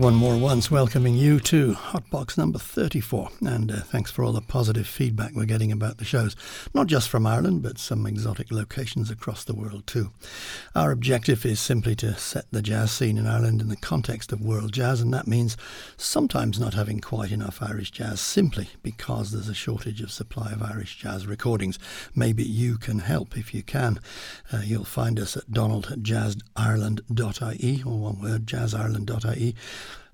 one more once welcoming you to Hotbox number 34. And uh, thanks for all the positive feedback we're getting about the shows, not just from Ireland, but some exotic locations across the world too. Our objective is simply to set the jazz scene in Ireland in the context of world jazz, and that means sometimes not having quite enough Irish jazz simply because there's a shortage of supply of Irish jazz recordings. Maybe you can help if you can. Uh, you'll find us at donald.jazzireland.ie, or one word, jazzireland.ie.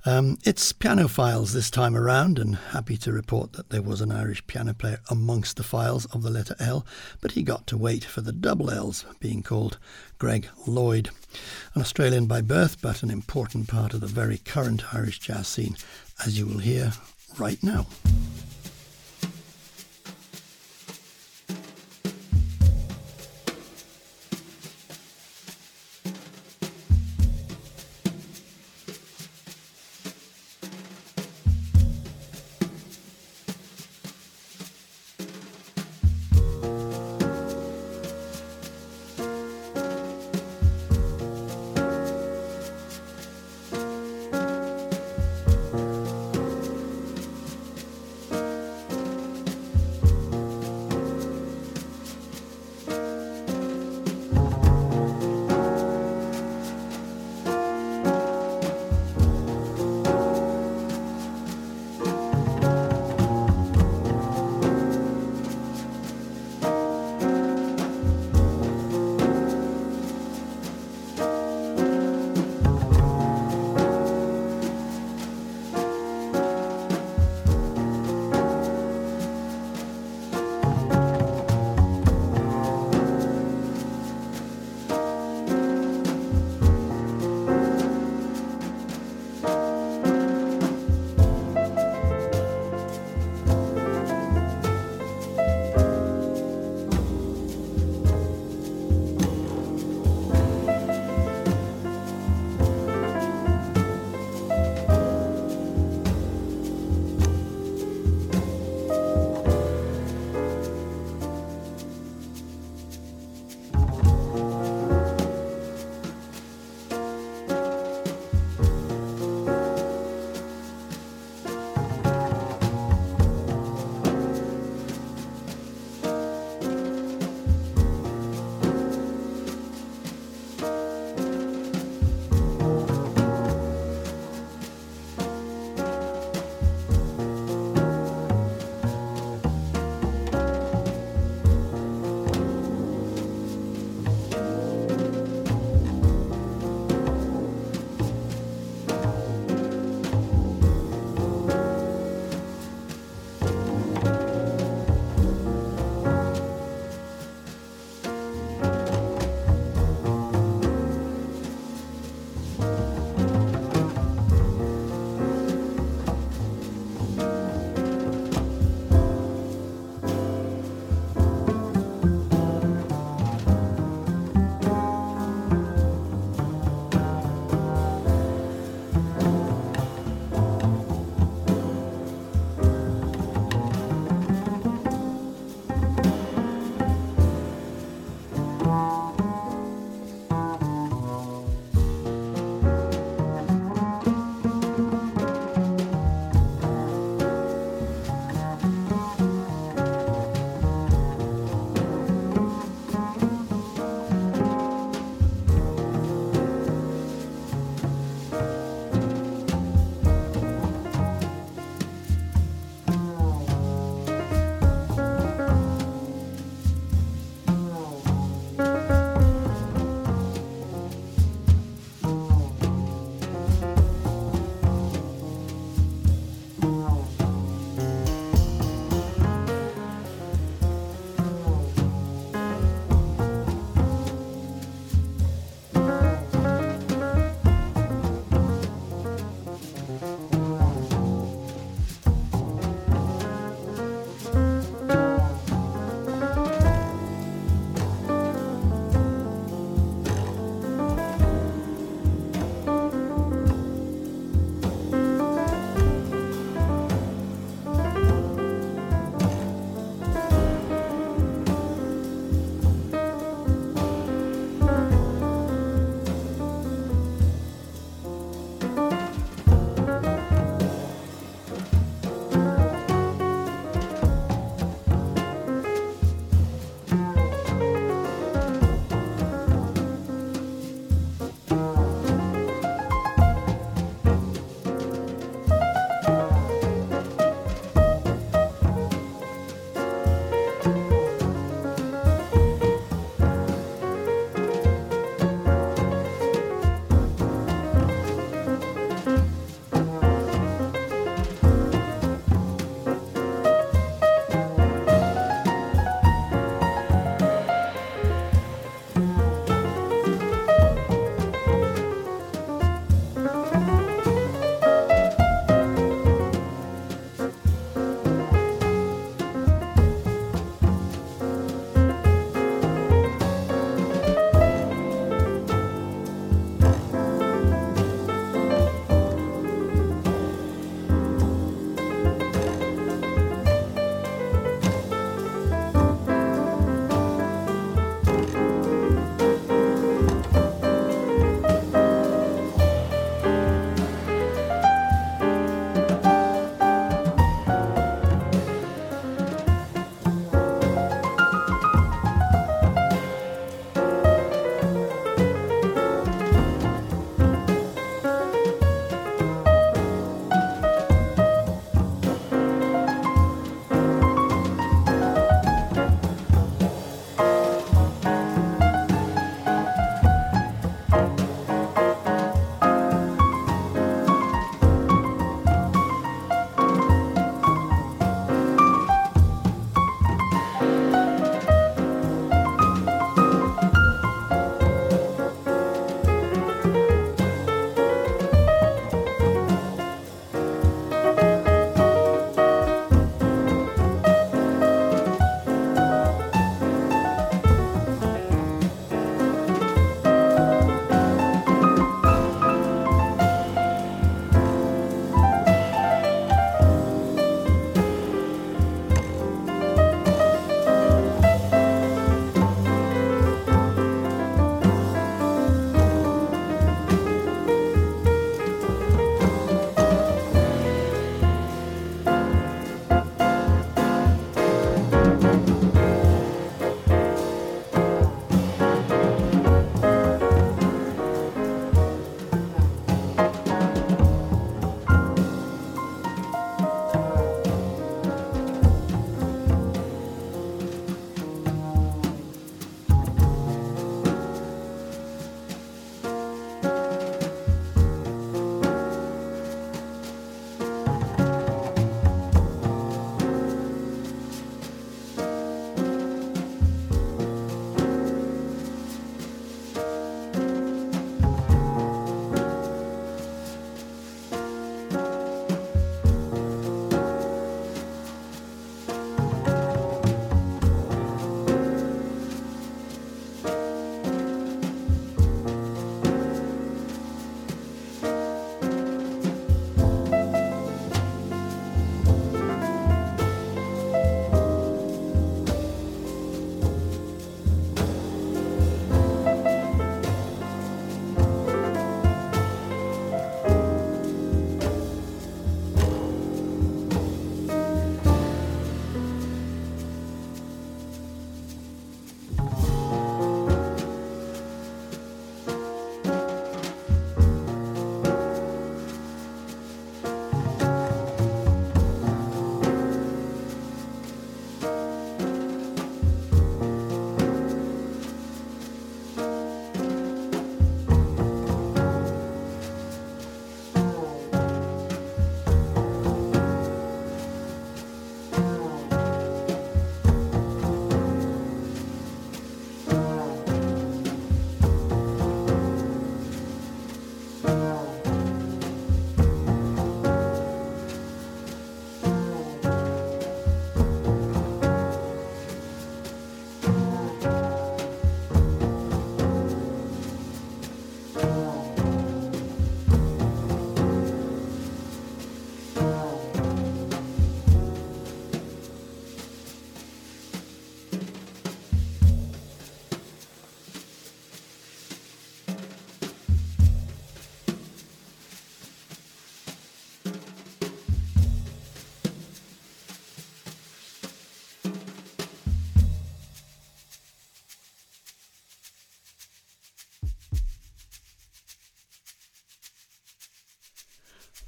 Um, it's piano files this time around, and happy to report that there was an Irish piano player amongst the files of the letter L, but he got to wait for the double L's, being called Greg Lloyd. An Australian by birth, but an important part of the very current Irish jazz scene, as you will hear right now.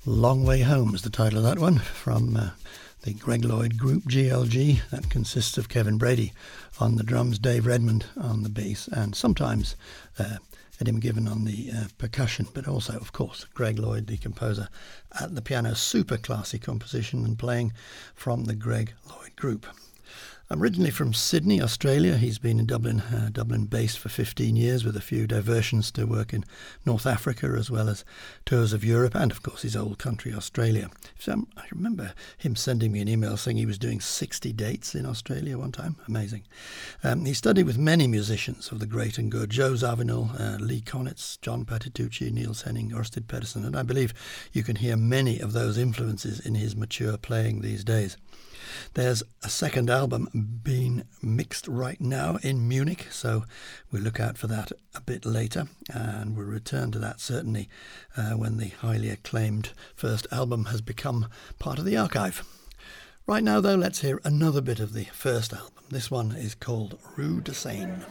Long Way Home is the title of that one from uh, the Greg Lloyd Group GLG. That consists of Kevin Brady on the drums, Dave Redmond on the bass, and sometimes uh, Eddie McGiven on the uh, percussion, but also, of course, Greg Lloyd, the composer, at the piano. Super classy composition and playing from the Greg Lloyd Group. I'm originally from Sydney, Australia, he's been in Dublin, uh, Dublin based for 15 years with a few diversions to work in North Africa as well as tours of Europe and, of course, his old country, Australia. So I remember him sending me an email saying he was doing 60 dates in Australia one time. Amazing. Um, he studied with many musicians of the great and good Joe Zawinul, uh, Lee Konitz, John Patitucci, Niels Henning, Orsted Pedersen, and I believe you can hear many of those influences in his mature playing these days. There's a second album being mixed right now in Munich, so we'll look out for that a bit later, and we'll return to that certainly uh, when the highly acclaimed first album has become part of the archive. Right now, though, let's hear another bit of the first album. This one is called Rue de Seine.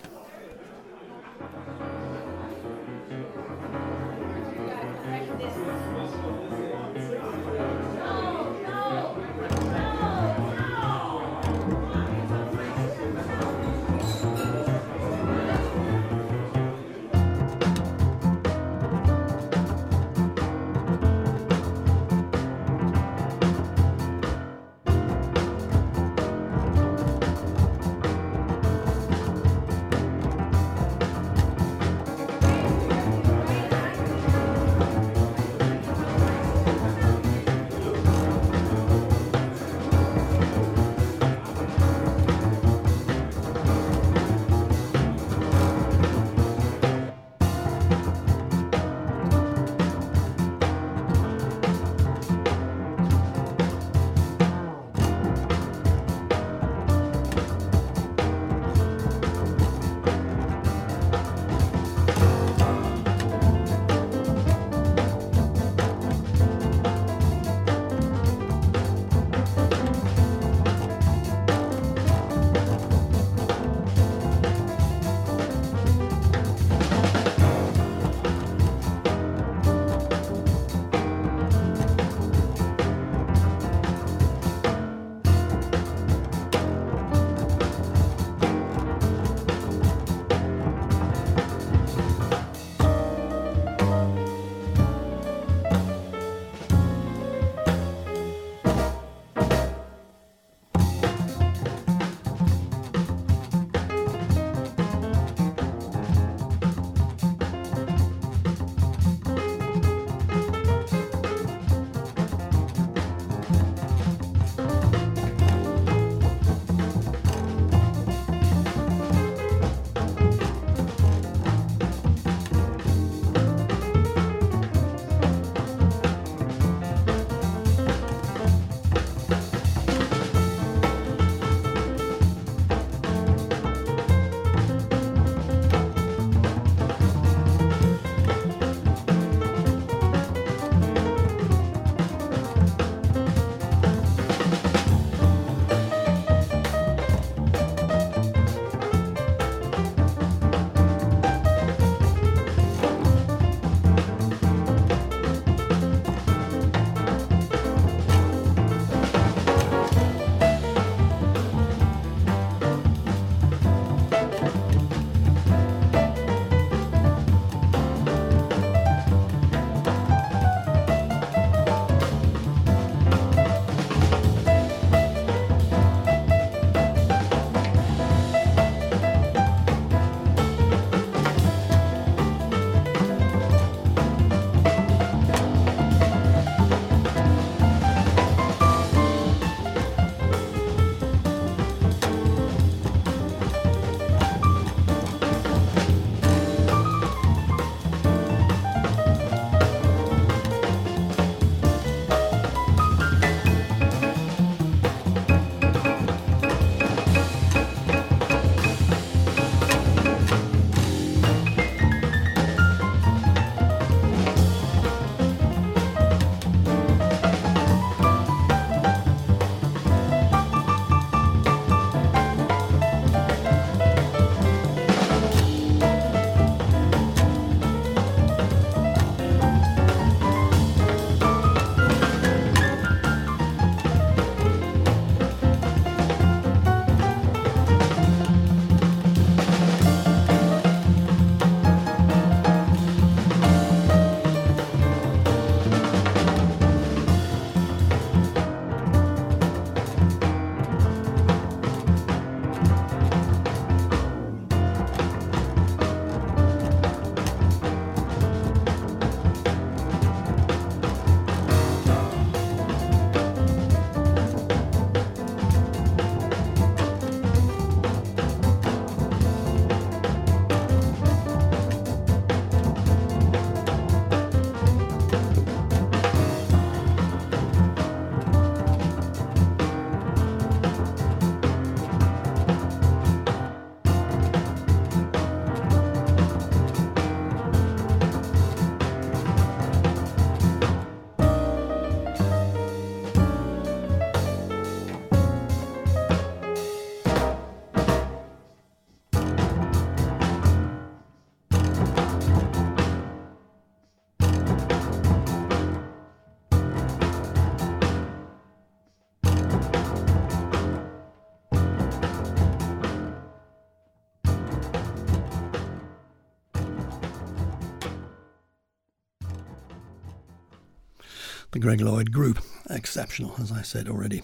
Greg Lloyd Group. Exceptional, as I said already.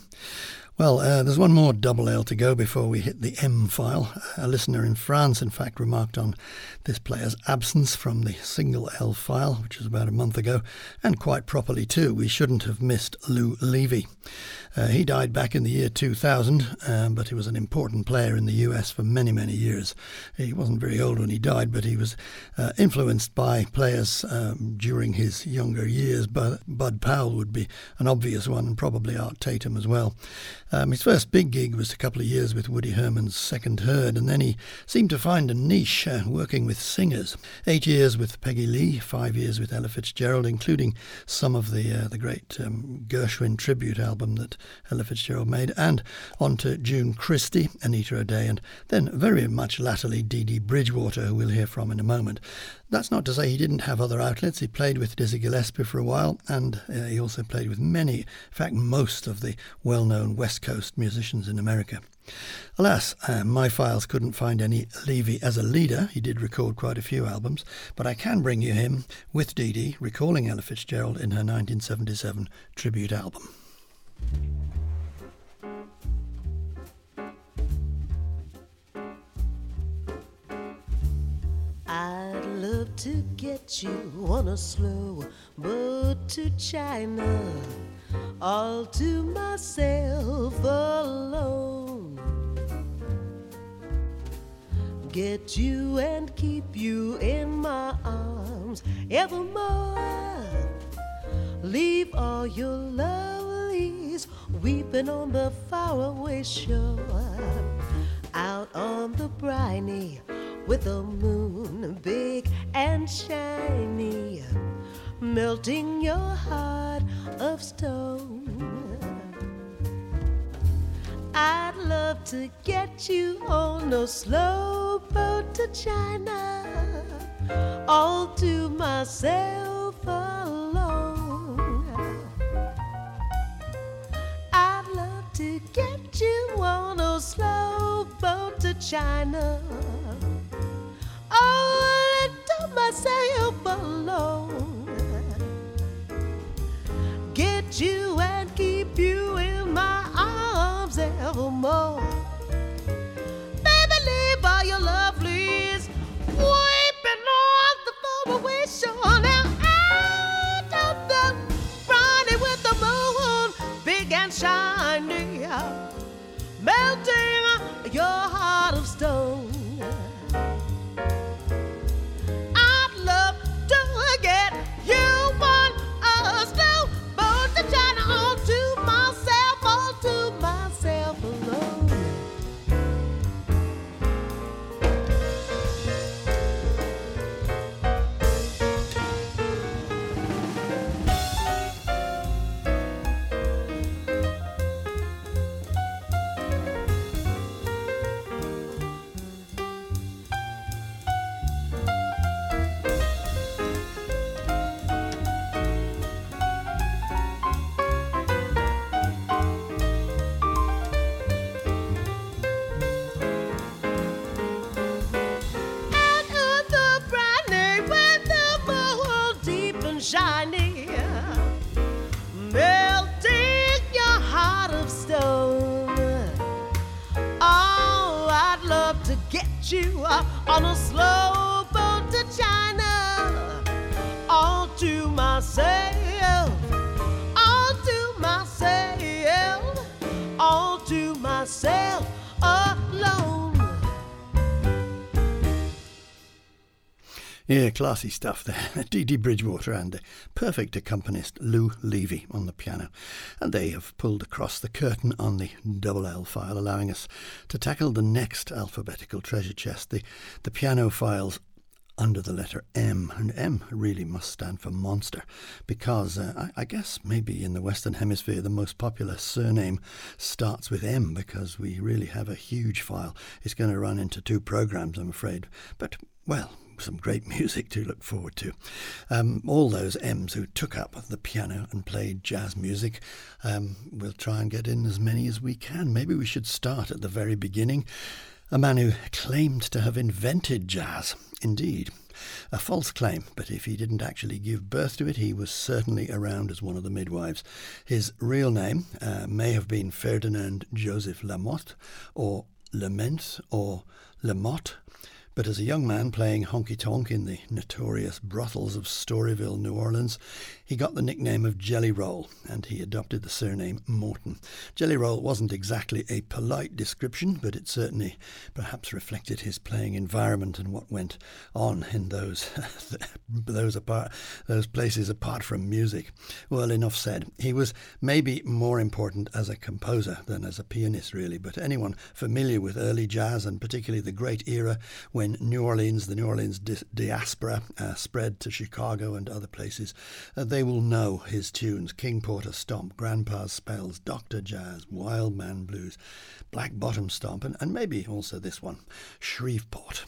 Well, uh, there's one more double L to go before we hit the M file. A listener in France, in fact, remarked on this player's absence from the single L file, which was about a month ago, and quite properly too. We shouldn't have missed Lou Levy. Uh, he died back in the year 2000, um, but he was an important player in the US for many, many years. He wasn't very old when he died, but he was uh, influenced by players um, during his younger years. But Bud Powell would be an obvious one, and probably Art Tatum as well. Um, his first big gig was a couple of years with Woody Herman's Second Herd, and then he seemed to find a niche uh, working with singers. Eight years with Peggy Lee, five years with Ella Fitzgerald, including some of the uh, the great um, Gershwin tribute album that Ella Fitzgerald made, and on to June Christy, Anita O'Day, and then very much latterly Dee Dee Bridgewater, who we'll hear from in a moment. That's not to say he didn't have other outlets. He played with Dizzy Gillespie for a while, and uh, he also played with many, in fact, most of the well known West Coast musicians in America. Alas, uh, my files couldn't find any Levy as a leader. He did record quite a few albums, but I can bring you him with Dee Dee recalling Ella Fitzgerald in her 1977 tribute album. I'd love to get you on a slow boat to China, all to myself alone. Get you and keep you in my arms evermore. Leave all your lovelies weeping on the faraway shore, out on the briny with the moon big and shiny, melting your heart of stone. I'd love to get you on a slow boat to China, all to myself China all to myself alone. Get you and keep you in my arms evermore. Baby, leave all your lovelies weeping on the shore. Now with the moon, big and shiny, melting your heart you on a slow Yeah, classy stuff there. Dee Bridgewater and the perfect accompanist Lou Levy on the piano. And they have pulled across the curtain on the double L file, allowing us to tackle the next alphabetical treasure chest, the, the piano files under the letter M. And M really must stand for monster because uh, I, I guess maybe in the Western Hemisphere the most popular surname starts with M because we really have a huge file. It's going to run into two programs, I'm afraid. But, well, some great music to look forward to. Um, all those M's who took up the piano and played jazz music, um, we'll try and get in as many as we can. Maybe we should start at the very beginning. a man who claimed to have invented jazz. Indeed, a false claim, but if he didn't actually give birth to it, he was certainly around as one of the midwives. His real name uh, may have been Ferdinand Joseph Lamotte, or Lament, or Lamotte, but as a young man playing honky tonk in the notorious brothels of Storyville, New Orleans, he got the nickname of Jelly Roll and he adopted the surname Morton. Jelly Roll wasn't exactly a polite description, but it certainly perhaps reflected his playing environment and what went on in those those apart those places apart from music. Well, enough said. He was maybe more important as a composer than as a pianist, really. But anyone familiar with early jazz and particularly the great era when New Orleans, the New Orleans di- diaspora, uh, spread to Chicago and other places, uh, they will know his tunes King Porter Stomp, Grandpa's Spells, Dr. Jazz, Wild Man Blues, Black Bottom Stomp, and, and maybe also this one, Shreveport.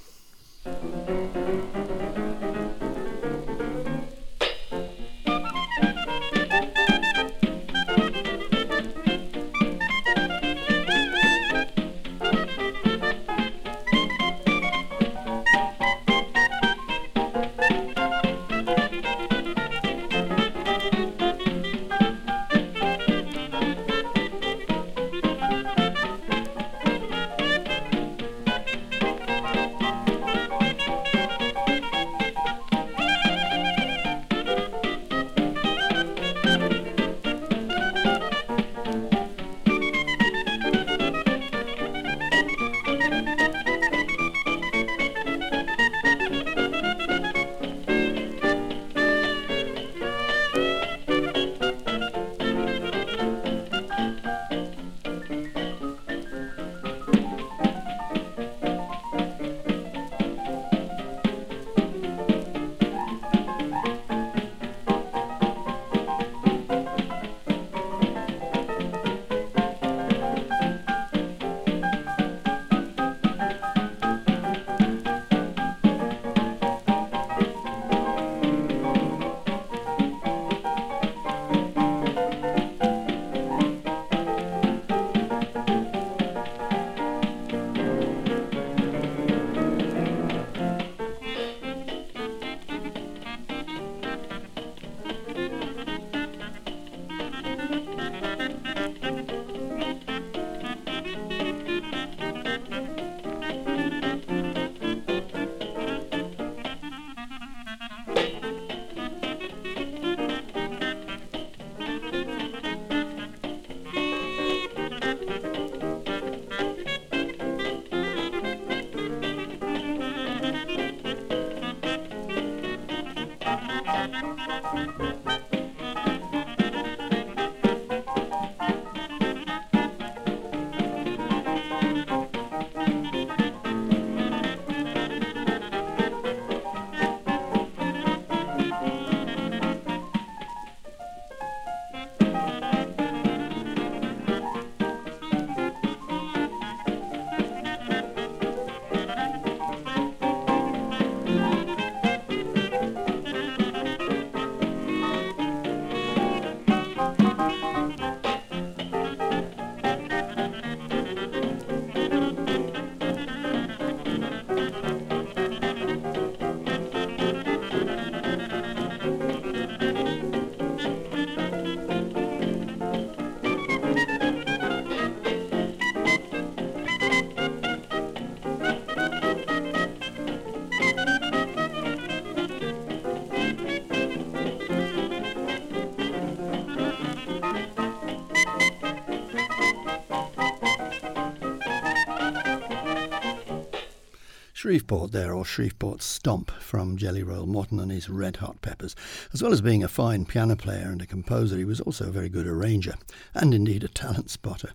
Shreveport there, or Shreveport Stomp from Jelly Roll Morton and his Red Hot Peppers. As well as being a fine piano player and a composer, he was also a very good arranger, and indeed a talent spotter.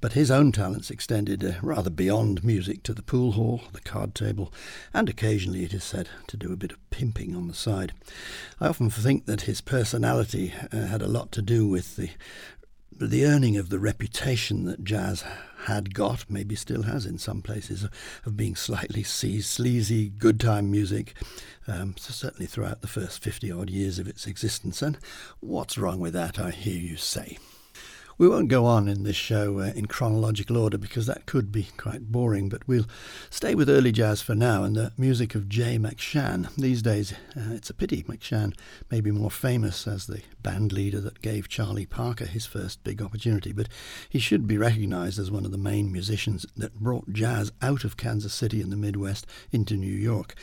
But his own talents extended uh, rather beyond music to the pool hall, the card table, and occasionally, it is said, to do a bit of pimping on the side. I often think that his personality uh, had a lot to do with the the earning of the reputation that jazz had got, maybe still has in some places, of being slightly sleazy, good time music, um, so certainly throughout the first 50 odd years of its existence. And what's wrong with that, I hear you say? We won't go on in this show uh, in chronological order because that could be quite boring, but we'll stay with early jazz for now and the music of Jay McShann. These days, uh, it's a pity McShann may be more famous as the band leader that gave Charlie Parker his first big opportunity, but he should be recognized as one of the main musicians that brought jazz out of Kansas City in the Midwest into New York.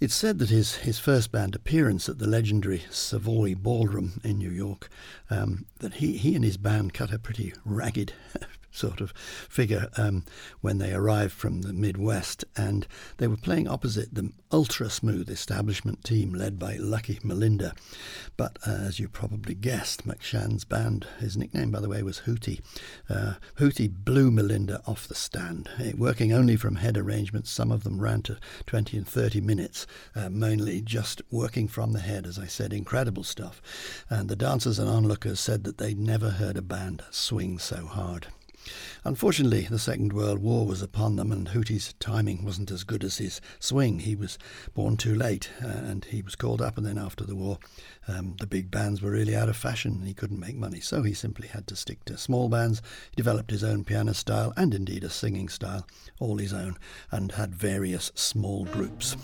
It's said that his, his first band appearance at the legendary Savoy Ballroom in New York, um, that he, he and his band cut a pretty ragged sort of figure um, when they arrived from the Midwest, and they were playing opposite the ultra smooth establishment team led by Lucky Millinder. But uh, as you probably guessed, McShann's band, his nickname by the way was Hootie, uh, Hootie blew Millinder off the stand, working only from head arrangements. Some of them ran to 20 and 30 minutes, uh, mainly just working from the head, as I said, incredible stuff. And the dancers and onlookers said that they'd never heard a band swing so hard. Unfortunately, the Second World War was upon them, and Hootie's timing wasn't as good as his swing. He was born too late, uh, and he was called up. And then after the war, um, the big bands were really out of fashion, and he couldn't make money, so he simply had to stick to small bands. He developed his own piano style, and indeed a singing style, all his own, and had various small groups.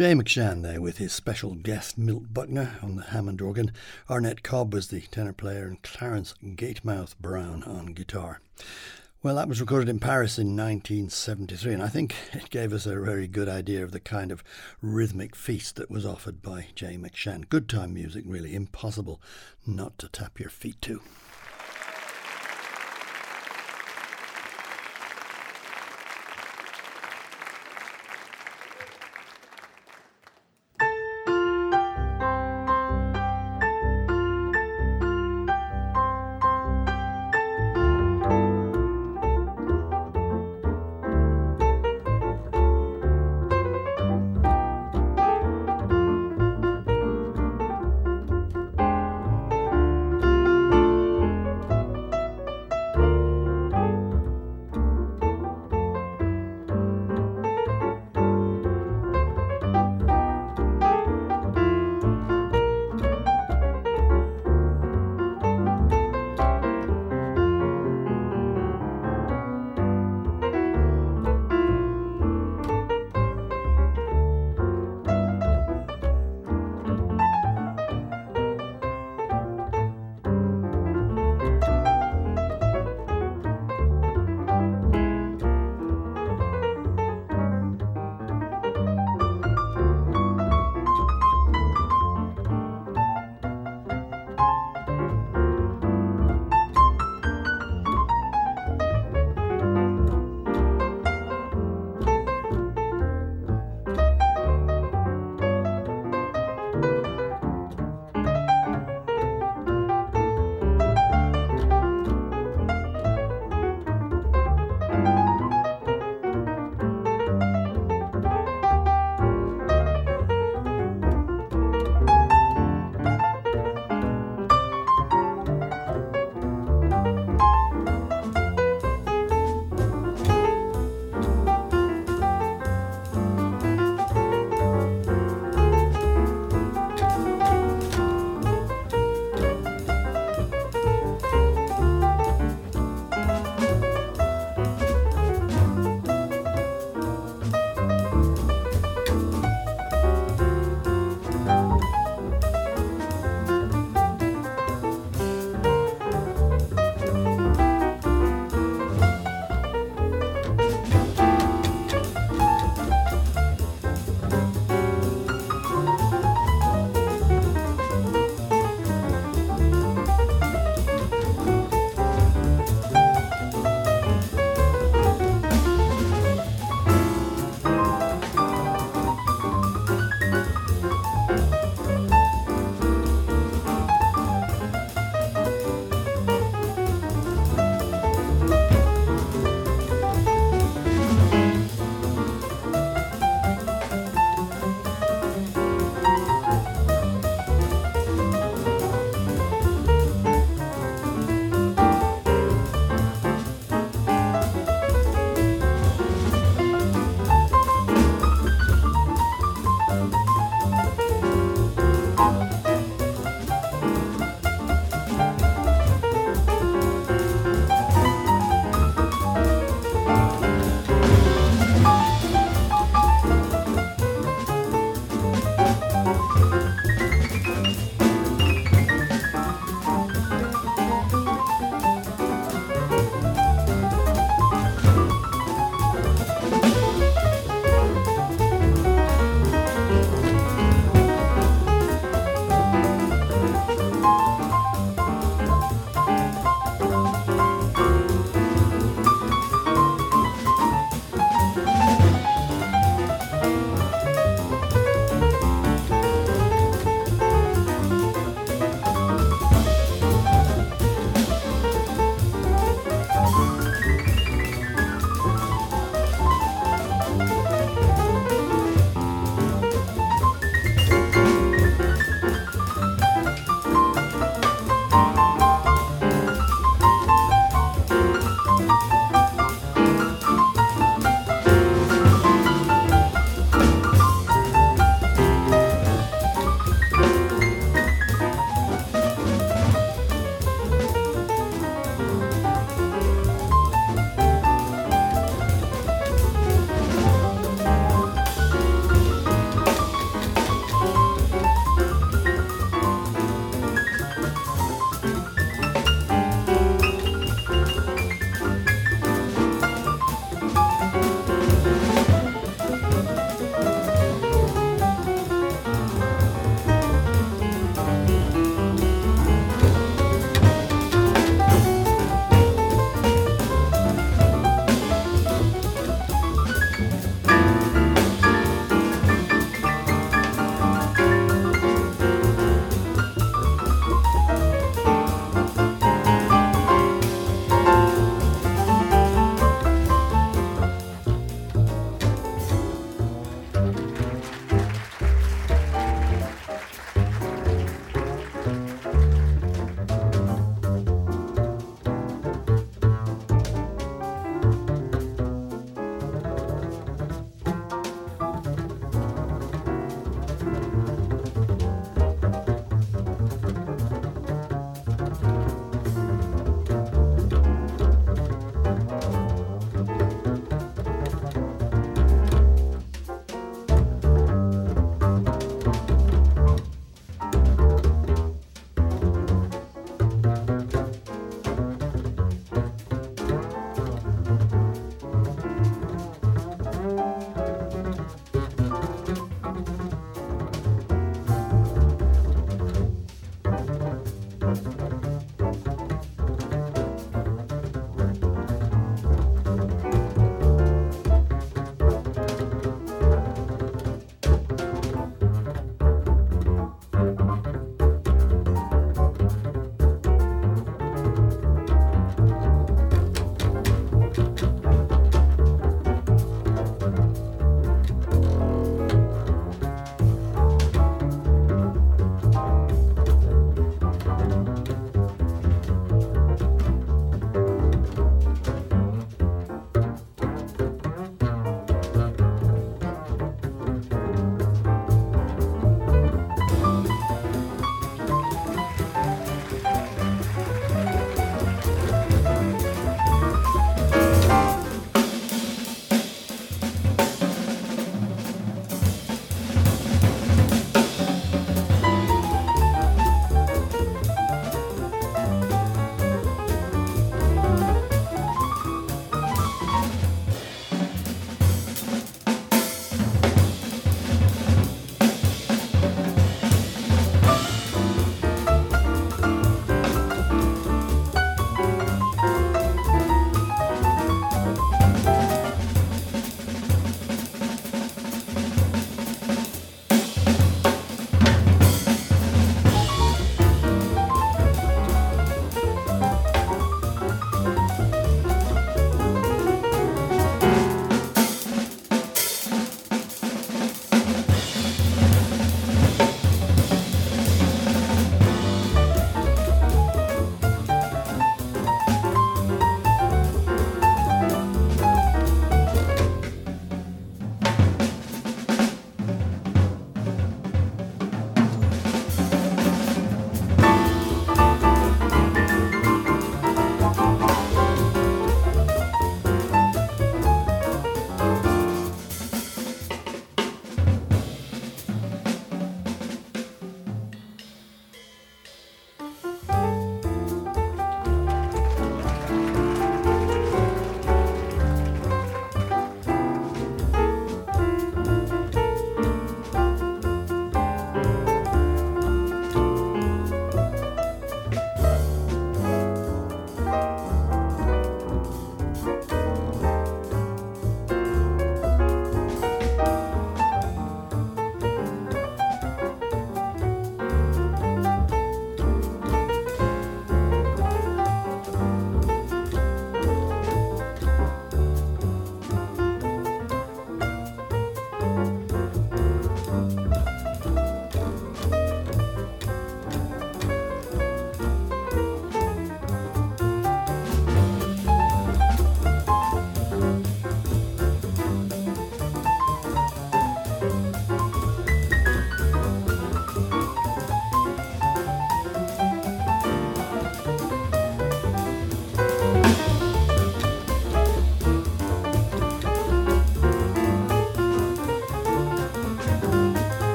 Jay McShann there with his special guest Milt Buckner on the Hammond organ. Arnett Cobb was the tenor player and Clarence Gatemouth Brown on guitar. Well, that was recorded in Paris in 1973, and I think it gave us a very good idea of the kind of rhythmic feast that was offered by Jay McShann. Good time music, really. Impossible not to tap your feet to.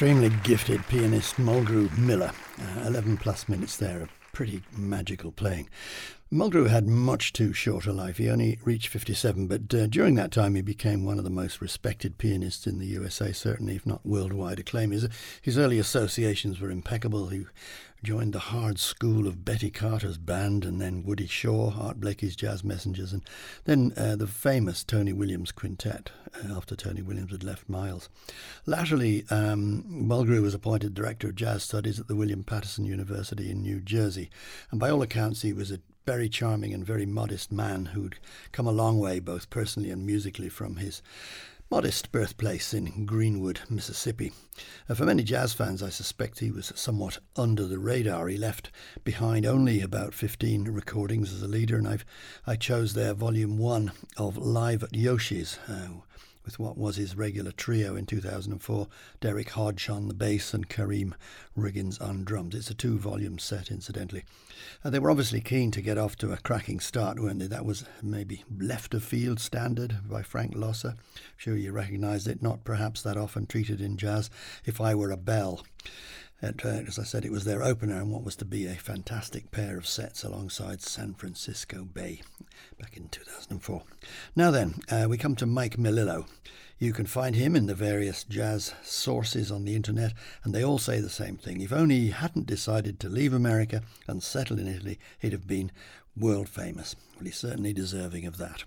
Extremely gifted pianist Mulgrew Miller. Uh, 11 plus minutes there of pretty magical playing. Mulgrew had much too short a life. He only reached 57, but uh, during that time he became one of the most respected pianists in the USA, certainly, if not worldwide acclaim. His, his early associations were impeccable. He joined the hard school of Betty Carter's band and then Woody Shaw, Art Blakey's Jazz Messengers, and then uh, the famous Tony Williams Quintet uh, after Tony Williams had left Miles. Latterly, um, Mulgrew was appointed Director of Jazz Studies at the William Paterson University in New Jersey, and by all accounts, he was a very charming and very modest man who'd come a long way, both personally and musically, from his modest birthplace in Greenwood, Mississippi. Uh, for many jazz fans, I suspect he was somewhat under the radar. He left behind only about 15 recordings as a leader, and I've, I chose their volume one of Live at Yoshi's, uh, with what was his regular trio in 2004 Derrick Hodge on the bass and Karriem Riggins on drums. It's a two volume set, incidentally. They were obviously keen to get off to a cracking start, weren't they? That was maybe Left of Field Standard by Frank Loesser. Sure, you recognised it, not perhaps that often treated in jazz. If I Were a Bell. And, uh, as I said, it was their opener and what was to be a fantastic pair of sets alongside San Francisco Bay back in 2004. Now then, uh, we come to Mike Melillo. You can find him in the various jazz sources on the internet, and they all say the same thing. If only he hadn't decided to leave America and settle in Italy, he'd have been world famous. Well, he's certainly deserving of that.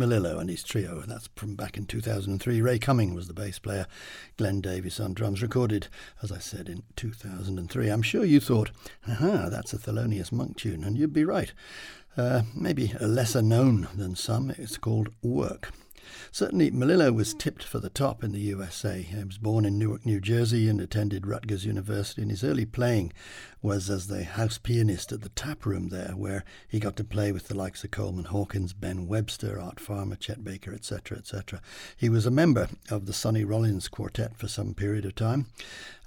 Melillo and his trio. and That's from back in 2003. Ray Cumming was the bass player, Glenn Davis on drums, recorded, as I said, in 2003. I'm sure you thought, aha, that's a Thelonious Monk tune, and you'd be right. Uh, maybe a lesser known than some. It's called Work. Certainly, Melillo was tipped for the top in the USA. He was born in Newark, New Jersey, and attended Rutgers University. And his early playing was as the house pianist at the tap room there, where he got to play with the likes of Coleman Hawkins, Ben Webster, Art Farmer, Chet Baker, etc., etc. He was a member of the Sonny Rollins Quartet for some period of time,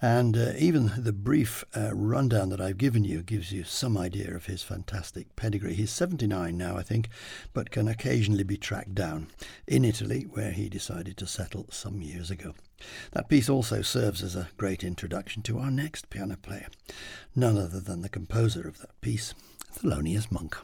and uh, even the brief uh, rundown that I've given you gives you some idea of his fantastic pedigree. He's 79 now, I think, but can occasionally be tracked down in Italy, where he decided to settle some years ago. That piece also serves as a great introduction to our next piano player, none other than the composer of that piece, Thelonious Monk.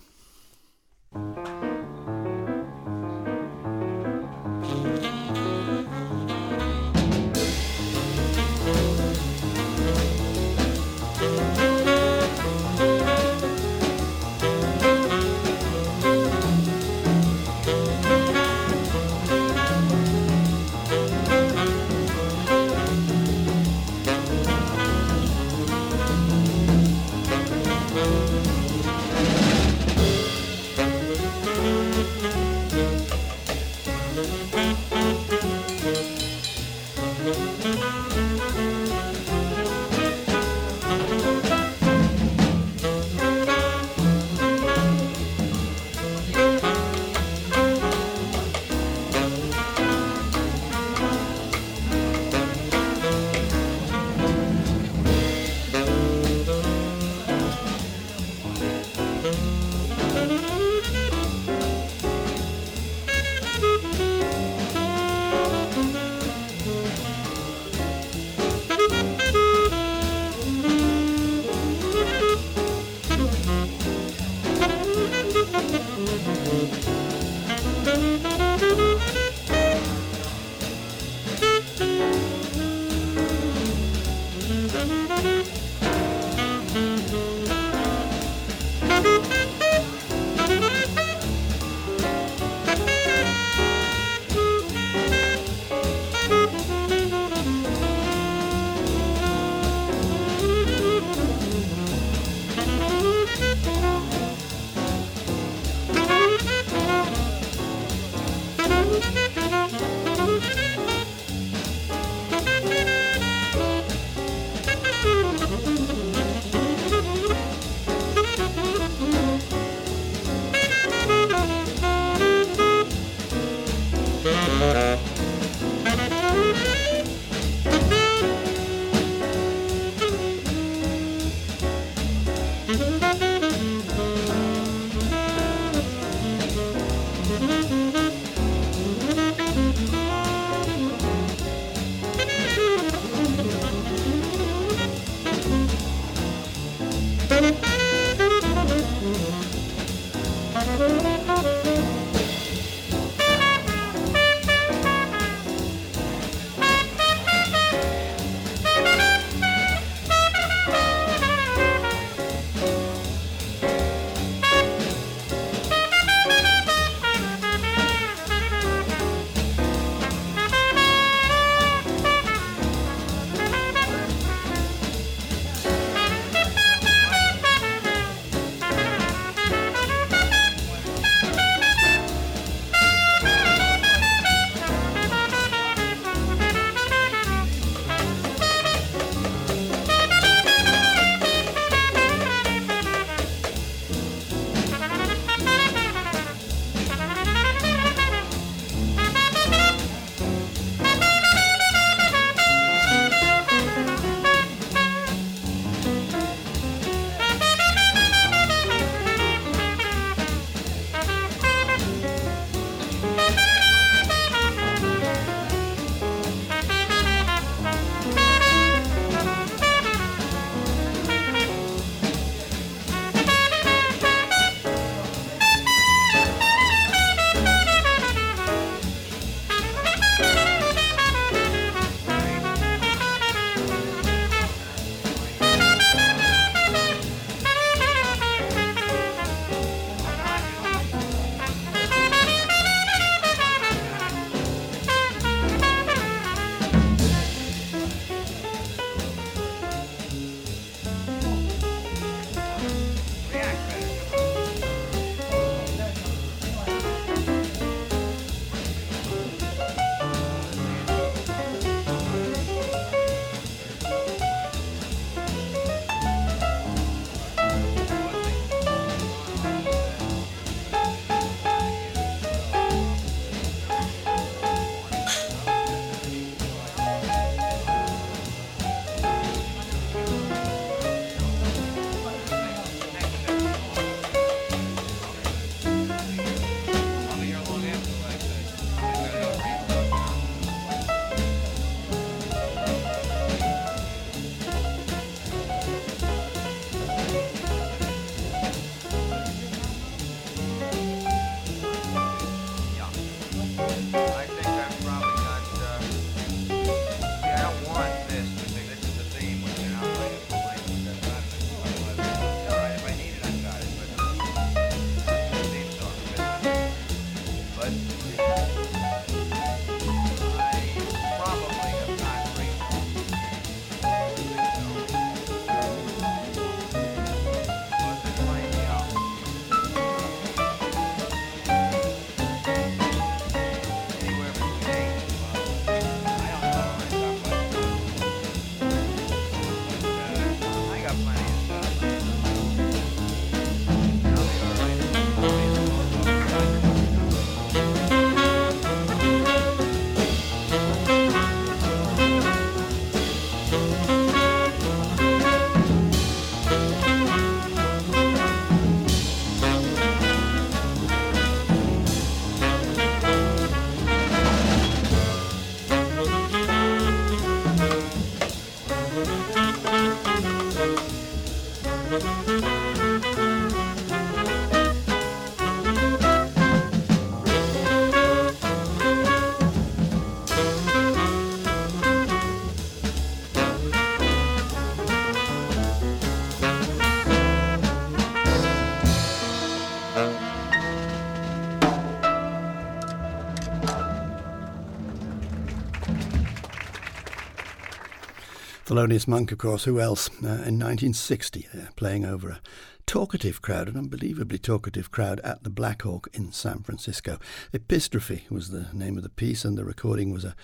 Thelonious Monk, of course, who else? Uh, in 1960, uh, playing over a talkative crowd, an unbelievably talkative crowd at the Black Hawk in San Francisco. Epistrophe was the name of the piece, and the recording was a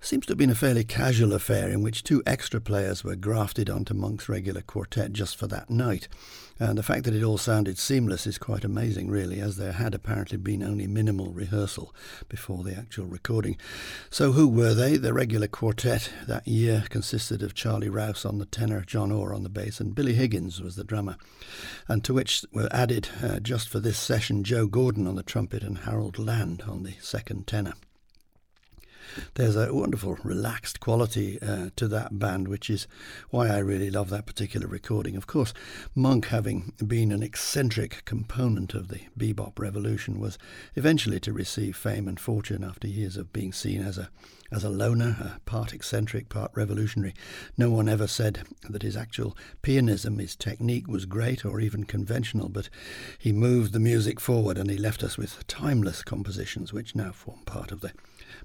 seems to have been a fairly casual affair in which two extra players were grafted onto Monk's regular quartet just for that night. And the fact that it all sounded seamless is quite amazing, really, as there had apparently been only minimal rehearsal before the actual recording. So, who were they? The regular quartet that year consisted of Charlie Rouse on the tenor, John Ore on the bass, and Billy Higgins was the drummer. And to which were added, uh, just for this session, Joe Gordon on the trumpet and Harold Land on the second tenor there's a wonderful relaxed quality uh, to that band, which is why I really love that particular recording. Of course, Monk, having been an eccentric component of the bebop revolution, was eventually to receive fame and fortune after years of being seen as a as a loner, a part eccentric, part revolutionary. No one ever said that his actual pianism, his technique was great or even conventional, but he moved the music forward and he left us with timeless compositions which now form part of the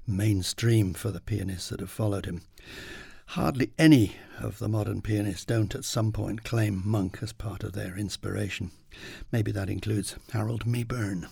mainstream for the pianists that have followed him. Hardly any of the modern pianists don't at some point claim Monk as part of their inspiration. Maybe that includes Harold Mabern.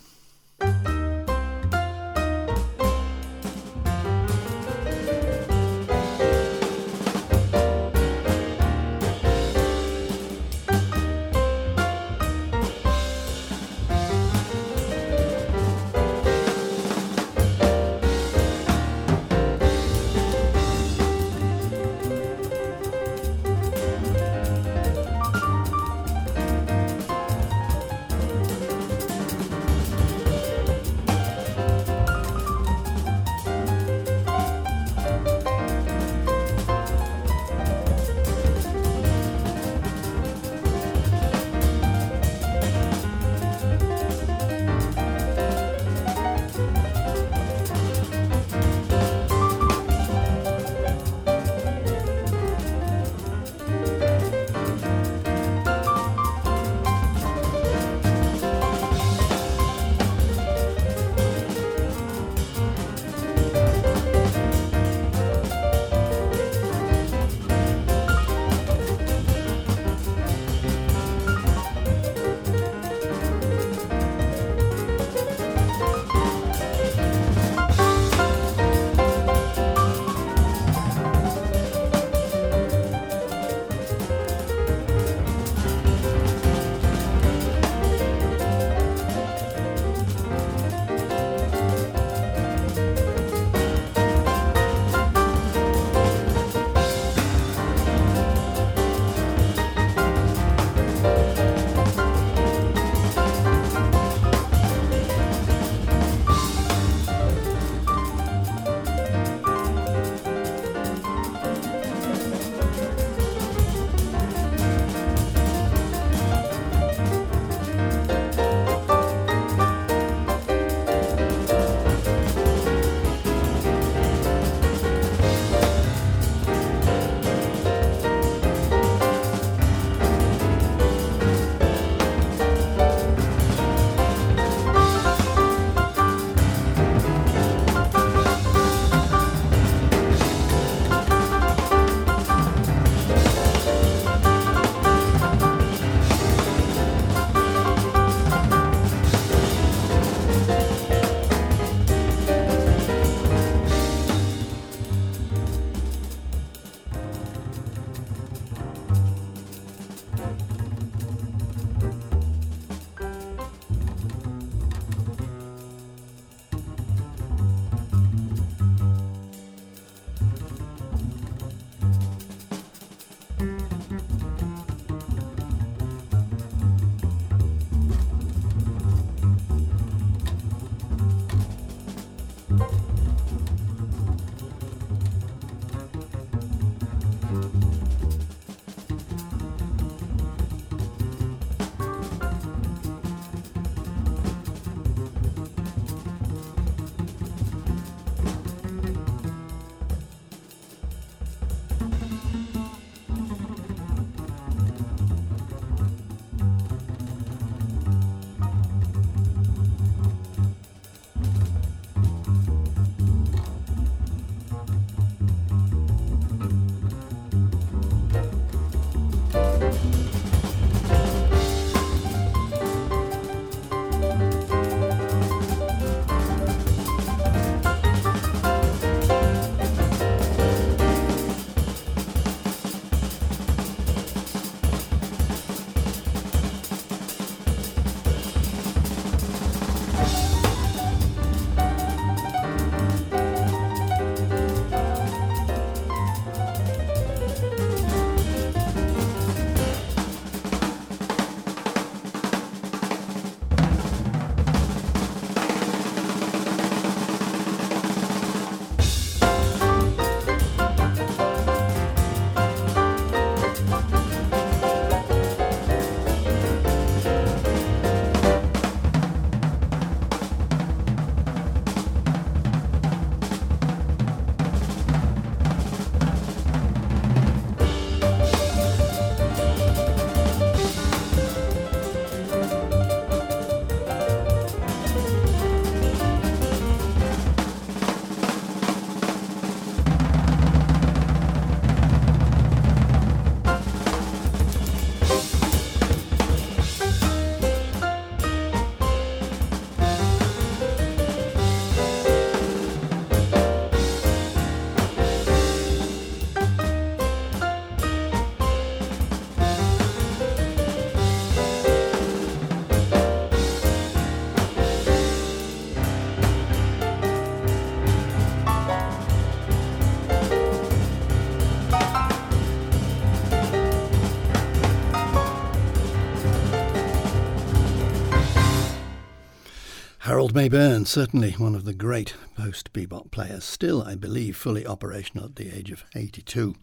Mabern, certainly one of the great post bebop players, still, I believe, fully operational at the age of 82.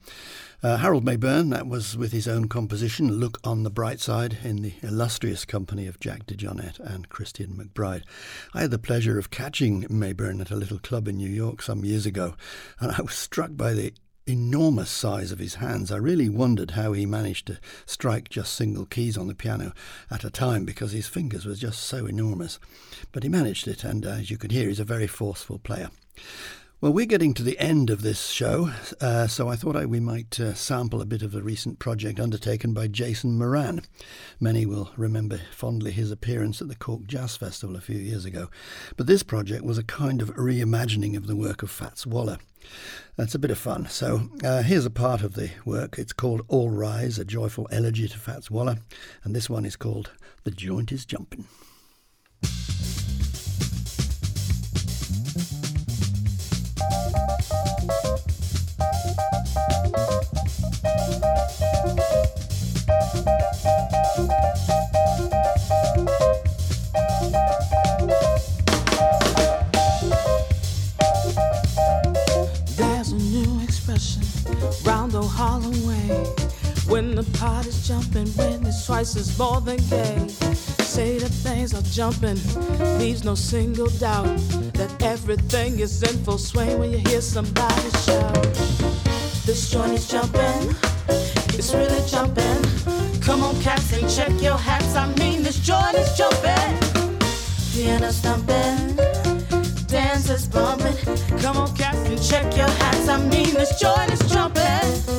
Uh, Harold Mabern, that was with his own composition, Look on the Bright Side, in the illustrious company of Jack DeJohnette and Christian McBride. I had the pleasure of catching Mabern at a little club in New York some years ago, and I was struck by the enormous size of his hands. I really wondered how he managed to strike just single keys on the piano at a time because his fingers were just so enormous. But he managed it, and uh, as you can hear, he's a very forceful player. Well, we're getting to the end of this show, uh, so I thought I, we might uh, sample a bit of the recent project undertaken by Jason Moran. Many will remember fondly his appearance at the Cork Jazz Festival a few years ago. But this project was a kind of reimagining of the work of Fats Waller. That's a bit of fun. So uh, here's a part of the work. It's called All Rise, a joyful elegy to Fats Waller, and this one is called The Joint is Jumping. The as more than gay. Say that things are jumping, leaves no single doubt that everything is in full swing when you hear somebody shout. This joint is jumping, it's really jumping. Come on, cats, and check your hats. I mean, this joint is jumping. Piano thumping, dancers bumping. Come on, cats, and check your hats. I mean, this joint is jumping.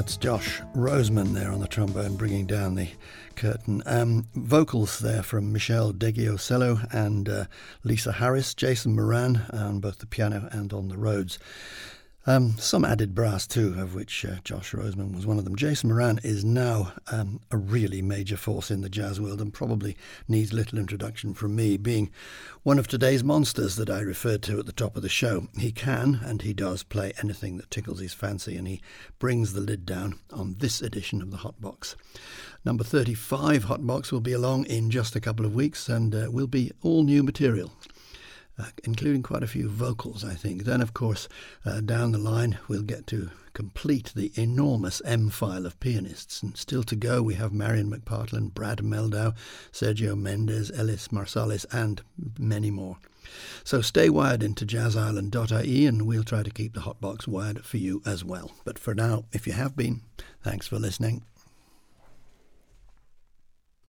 That's Josh Roseman there on the trombone, bringing down the curtain. Um, vocals there from Meshell Ndegeocello and uh, Lisa Harris, Jason Moran on both the piano and on the Rhodes. Um, some added brass too, of which uh, Josh Roseman was one of them. Jason Moran is now um, a really major force in the jazz world and probably needs little introduction from me, being one of today's monsters that I referred to at the top of the show. He can, and he does, play anything that tickles his fancy, and he brings the lid down on this edition of the Hot Box. Number 35 Hot Box will be along in just a couple of weeks and uh, will be all new material including quite a few vocals, I think. Then, of course, uh, down the line, we'll get to complete the enormous M file of pianists. And still to go, we have Marian McPartland, Brad Mehldau, Sergio Mendes, Ellis Marsalis, and many more. So stay wired into jazzisland.ie and we'll try to keep the hotbox wired for you as well. But for now, if you have been, thanks for listening.